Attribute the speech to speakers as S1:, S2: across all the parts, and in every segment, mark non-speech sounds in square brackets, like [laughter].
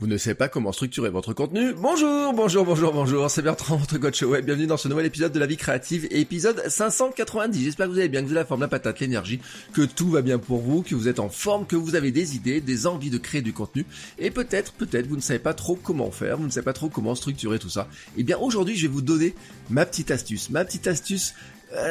S1: Vous ne savez pas comment structurer votre contenu Bonjour, bonjour, bonjour, bonjour, c'est Bertrand, votre coach web. Bienvenue dans ce nouvel épisode de la vie créative, épisode 590. J'espère que vous allez bien, que vous avez la forme, la patate, l'énergie, que tout va bien pour vous, que vous êtes en forme, que vous avez des idées, des envies de créer du contenu. Et peut-être, peut-être, vous ne savez pas trop comment faire, vous ne savez pas trop comment structurer tout ça. Eh bien, aujourd'hui, je vais vous donner ma petite astuce. Ma petite astuce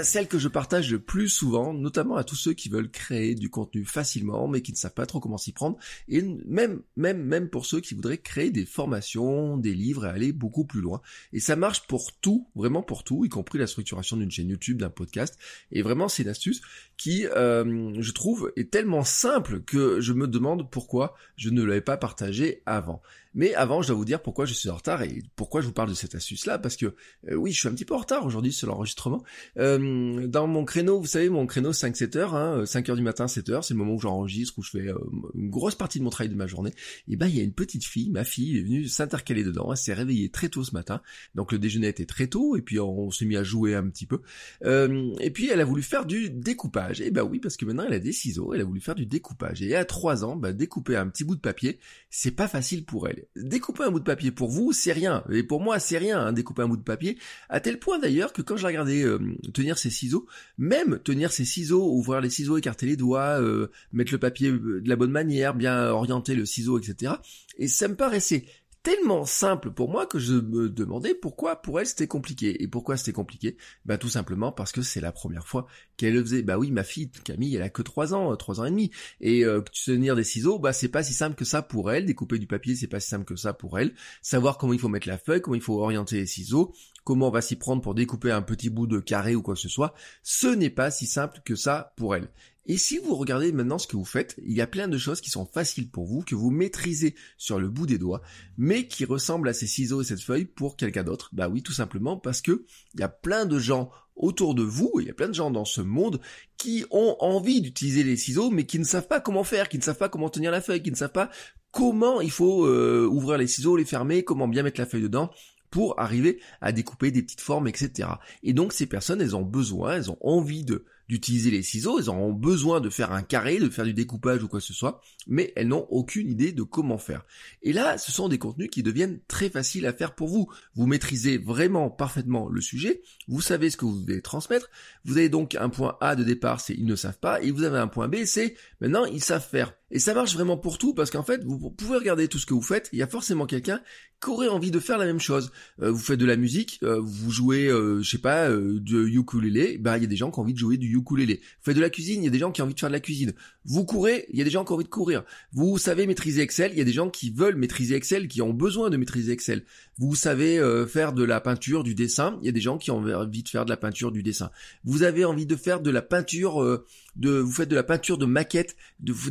S1: celle que je partage le plus souvent, notamment à tous ceux qui veulent créer du contenu facilement, mais qui ne savent pas trop comment s'y prendre, et même, même, même pour ceux qui voudraient créer des formations, des livres et aller beaucoup plus loin. Et ça marche pour tout, vraiment pour tout, y compris la structuration d'une chaîne YouTube, d'un podcast. Et vraiment, c'est une astuce qui, euh, je trouve, est tellement simple que je me demande pourquoi je ne l'avais pas partagé avant. Mais avant, je dois vous dire pourquoi je suis en retard et pourquoi je vous parle de cette astuce-là, parce que euh, oui, je suis un petit peu en retard aujourd'hui sur l'enregistrement. Euh, dans mon créneau, vous savez, mon créneau 5-7 heures, hein, 5 heures du matin, 7 heures, c'est le moment où j'enregistre, où je fais euh, une grosse partie de mon travail de ma journée. Et ben, il y a une petite fille, ma fille, est venue s'intercaler dedans. Elle s'est réveillée très tôt ce matin, donc le déjeuner était très tôt, et puis on, s'est mis à jouer un petit peu. et puis elle a voulu faire du découpage. Et ben oui, parce que maintenant elle a des ciseaux, elle a voulu faire du découpage. Et à 3 ans, ben, découper un petit bout de papier, c'est pas facile pour elle. Découper un bout de papier pour vous, c'est rien. Et pour moi, c'est rien, hein, découper un bout de papier. À tel point d'ailleurs que quand je regardais euh, tenir ses ciseaux, même tenir ses ciseaux, ouvrir les ciseaux, écarter les doigts, euh, mettre le papier de la bonne manière, bien orienter le ciseau, etc. Et ça me paraissait tellement simple pour moi que je me demandais pourquoi pour elle c'était compliqué. Et pourquoi c'était compliqué? Bah tout simplement parce que c'est la première fois qu'elle le faisait. Bah oui, ma fille Camille, elle a que 3 ans, 3 ans et demi. Et euh, tenir des ciseaux, bah c'est pas si simple que ça pour elle. Découper du papier, c'est pas si simple que ça pour elle. Savoir comment il faut mettre la feuille, comment il faut orienter les ciseaux, comment on va s'y prendre pour découper un petit bout de carré ou quoi que ce soit, ce n'est pas si simple que ça pour elle. Et si vous regardez maintenant ce que vous faites, il y a plein de choses qui sont faciles pour vous, que vous maîtrisez sur le bout des doigts, mais qui ressemblent à ces ciseaux et cette feuille pour quelqu'un d'autre. Bah oui, tout simplement parce que il y a plein de gens autour de vous, il y a plein de gens dans ce monde qui ont envie d'utiliser les ciseaux, mais qui ne savent pas comment faire, qui ne savent pas comment tenir la feuille, qui ne savent pas comment il faut euh, ouvrir les ciseaux, les fermer, comment bien mettre la feuille dedans pour arriver à découper des petites formes, etc. Et donc ces personnes, elles ont besoin, elles ont envie d'utiliser les ciseaux, elles auront besoin de faire un carré, de faire du découpage ou quoi que ce soit, mais elles n'ont aucune idée de comment faire. Et là, ce sont des contenus qui deviennent très faciles à faire pour vous. Vous maîtrisez vraiment parfaitement le sujet, vous savez ce que vous devez transmettre, vous avez donc un point A de départ, c'est ils ne savent pas, et vous avez un point B, c'est maintenant ils savent faire. Et ça marche vraiment pour tout parce qu'en fait, vous pouvez regarder tout ce que vous faites, il y a forcément quelqu'un qui aurait envie de faire la même chose. Euh, vous faites de la musique, euh, vous jouez, euh, je sais pas, du ukulélé, bah il y a des gens qui ont envie de jouer du ukulélé. Vous faites de la cuisine, il y a des gens qui ont envie de faire de la cuisine. Vous courez, il y a des gens qui ont envie de courir. Vous savez maîtriser Excel, il y a des gens qui veulent maîtriser Excel, qui ont besoin de maîtriser Excel. Vous savez faire de la peinture, du dessin, il y a des gens qui ont envie de faire de la peinture, du dessin. Vous avez envie de faire de la peinture de, vous faites de la peinture de maquettes, de vous,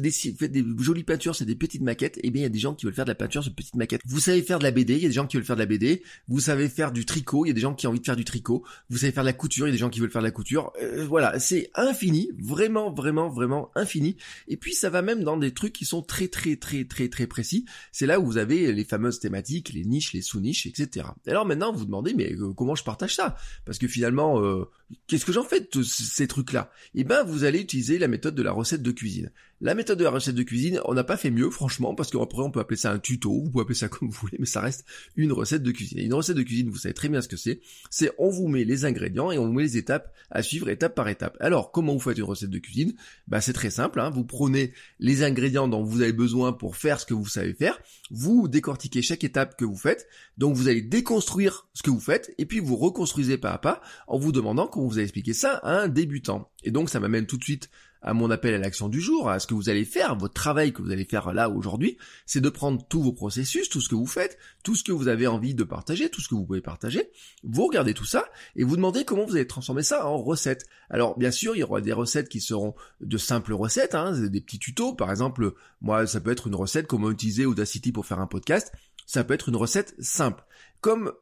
S1: des jolies peintures, c'est des petites maquettes, et eh bien il y a des gens qui veulent faire de la peinture sur petites maquettes. Vous savez faire de la BD, il y a des gens qui veulent faire de la BD. Vous savez faire du tricot, il y a des gens qui ont envie de faire du tricot. Vous savez faire de la couture, il y a des gens qui veulent faire de la couture. Euh, voilà, c'est infini, vraiment, vraiment, vraiment infini. Et puis ça va même dans des trucs qui sont très, très, très, très, très précis. C'est là où vous avez les fameuses thématiques, les niches, les sous-niches, etc. Alors maintenant vous vous demandez mais euh, comment je partage ça? Parce que finalement, euh, qu'est-ce que j'en fais de ces trucs-là? Eh ben vous allez utiliser la méthode de la recette de cuisine. La méthode de la recette de cuisine, on n'a pas fait mieux, franchement, parce qu'après on peut appeler ça un tuto, vous pouvez appeler ça [laughs] comme vous voulez, mais ça reste une recette de cuisine. une recette de cuisine, vous savez très bien ce que c'est. C'est on vous met les ingrédients et on vous met les étapes à suivre étape par étape. Alors, comment vous faites une recette de cuisine? Bah c'est très simple, hein. vous prenez les ingrédients dont vous avez besoin pour faire ce que vous savez faire, vous décortiquez chaque étape que vous faites, donc vous allez déconstruire ce que vous faites, et puis vous reconstruisez pas à pas en vous demandant vous allez expliquer ça à un débutant. Et donc ça m'amène tout de suite à mon appel à l'action du jour, à ce que vous allez faire, votre travail que vous allez faire là aujourd'hui, c'est de prendre tous vos processus, tout ce que vous faites, tout ce que vous avez envie de partager, tout ce que vous pouvez partager, vous regardez tout ça et vous demandez comment vous allez transformer ça en recettes. Alors bien sûr, il y aura des recettes qui seront de simples recettes, hein, des petits tutos, par exemple, moi ça peut être une recette comment utiliser Audacity pour faire un podcast, ça peut être une recette simple. Comme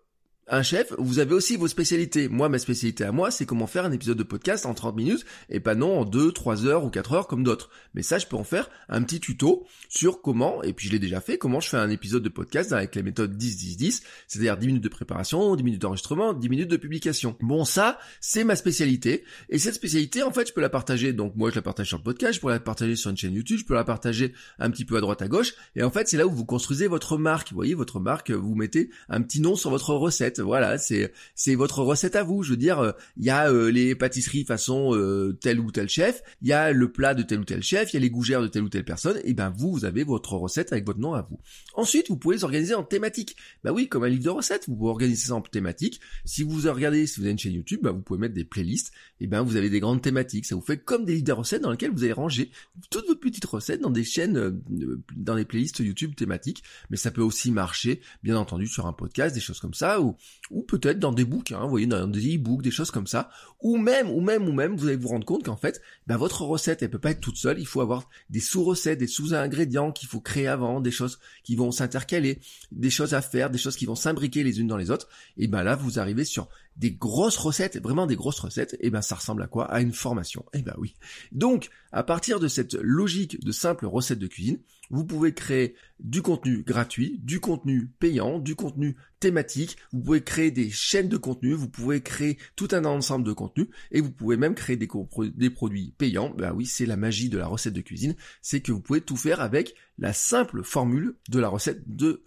S1: un chef, vous avez aussi vos spécialités. Moi, ma spécialité à moi, c'est comment faire un épisode de podcast en 30 minutes et pas non en 2, 3 heures ou 4 heures comme d'autres. Mais ça, je peux en faire un petit tuto sur comment, et puis je l'ai déjà fait, comment je fais un épisode de podcast avec la méthode 10-10-10, c'est-à-dire 10 minutes de préparation, 10 minutes d'enregistrement, 10 minutes de publication. Bon, ça, c'est ma spécialité. Et cette spécialité, en fait, je peux la partager. Donc moi, je la partage sur le podcast, je peux la partager sur une chaîne YouTube, je peux la partager un petit peu à droite à gauche. Et en fait, c'est là où vous construisez votre marque. Vous voyez, votre marque, vous mettez un petit nom sur votre recette voilà, c'est c'est votre recette à vous. Je veux dire, il y a euh, les pâtisseries façon euh, tel ou tel chef, il y a le plat de tel ou tel chef, il y a les gougères de telle ou telle personne. Et ben vous, vous avez votre recette avec votre nom à vous. Ensuite, vous pouvez les organiser en thématique. Bah oui, comme un livre de recettes, vous pouvez organiser ça en thématique. Si vous regardez, si vous avez une chaîne YouTube, bah vous pouvez mettre des playlists. Et ben vous avez des grandes thématiques. Ça vous fait comme des livres de recettes dans lesquels vous allez ranger toutes vos petites recettes dans des chaînes, euh, dans des playlists YouTube thématiques. Mais ça peut aussi marcher, bien entendu, sur un podcast, des choses comme ça, ou ou peut-être dans des bouquins, vous voyez, dans des e-books, des choses comme ça, ou même, ou même, ou même, vous allez vous rendre compte qu'en fait, ben, votre recette, elle peut pas être toute seule, il faut avoir des sous-recettes, des sous-ingrédients qu'il faut créer avant, des choses qui vont s'intercaler, des choses à faire, des choses qui vont s'imbriquer les unes dans les autres, et ben là, vous arrivez sur des grosses recettes, vraiment des grosses recettes, et ben ça ressemble à quoi? À une formation. Et ben oui. Donc, à partir de cette logique de simple recette de cuisine, vous pouvez créer du contenu gratuit, du contenu payant, du contenu thématique, vous pouvez créer des chaînes de contenu, vous pouvez créer tout un ensemble de contenus, et vous pouvez même créer des, des produits payants. Ben oui, c'est la magie de la recette de cuisine, c'est que vous pouvez tout faire avec la simple formule de la recette de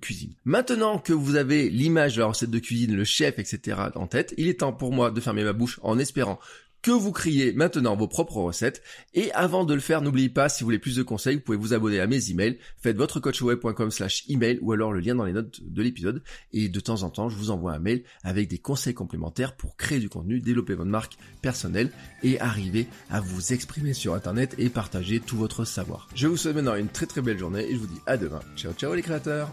S1: cuisine. Maintenant que vous avez l'image de la recette de cuisine, le chef, etc. en tête, il est temps pour moi de fermer ma bouche en espérant que vous criez maintenant vos propres recettes. Et avant de le faire, n'oubliez pas, si vous voulez plus de conseils, vous pouvez vous abonner à mes emails. Faites votre coachweb.com slash email ou alors le lien dans les notes de l'épisode. Et de temps en temps, je vous envoie un mail avec des conseils complémentaires pour créer du contenu, développer votre marque personnelle et arriver à vous exprimer sur Internet et partager tout votre savoir. Je vous souhaite maintenant une très très belle journée et je vous dis à demain. Ciao ciao les créateurs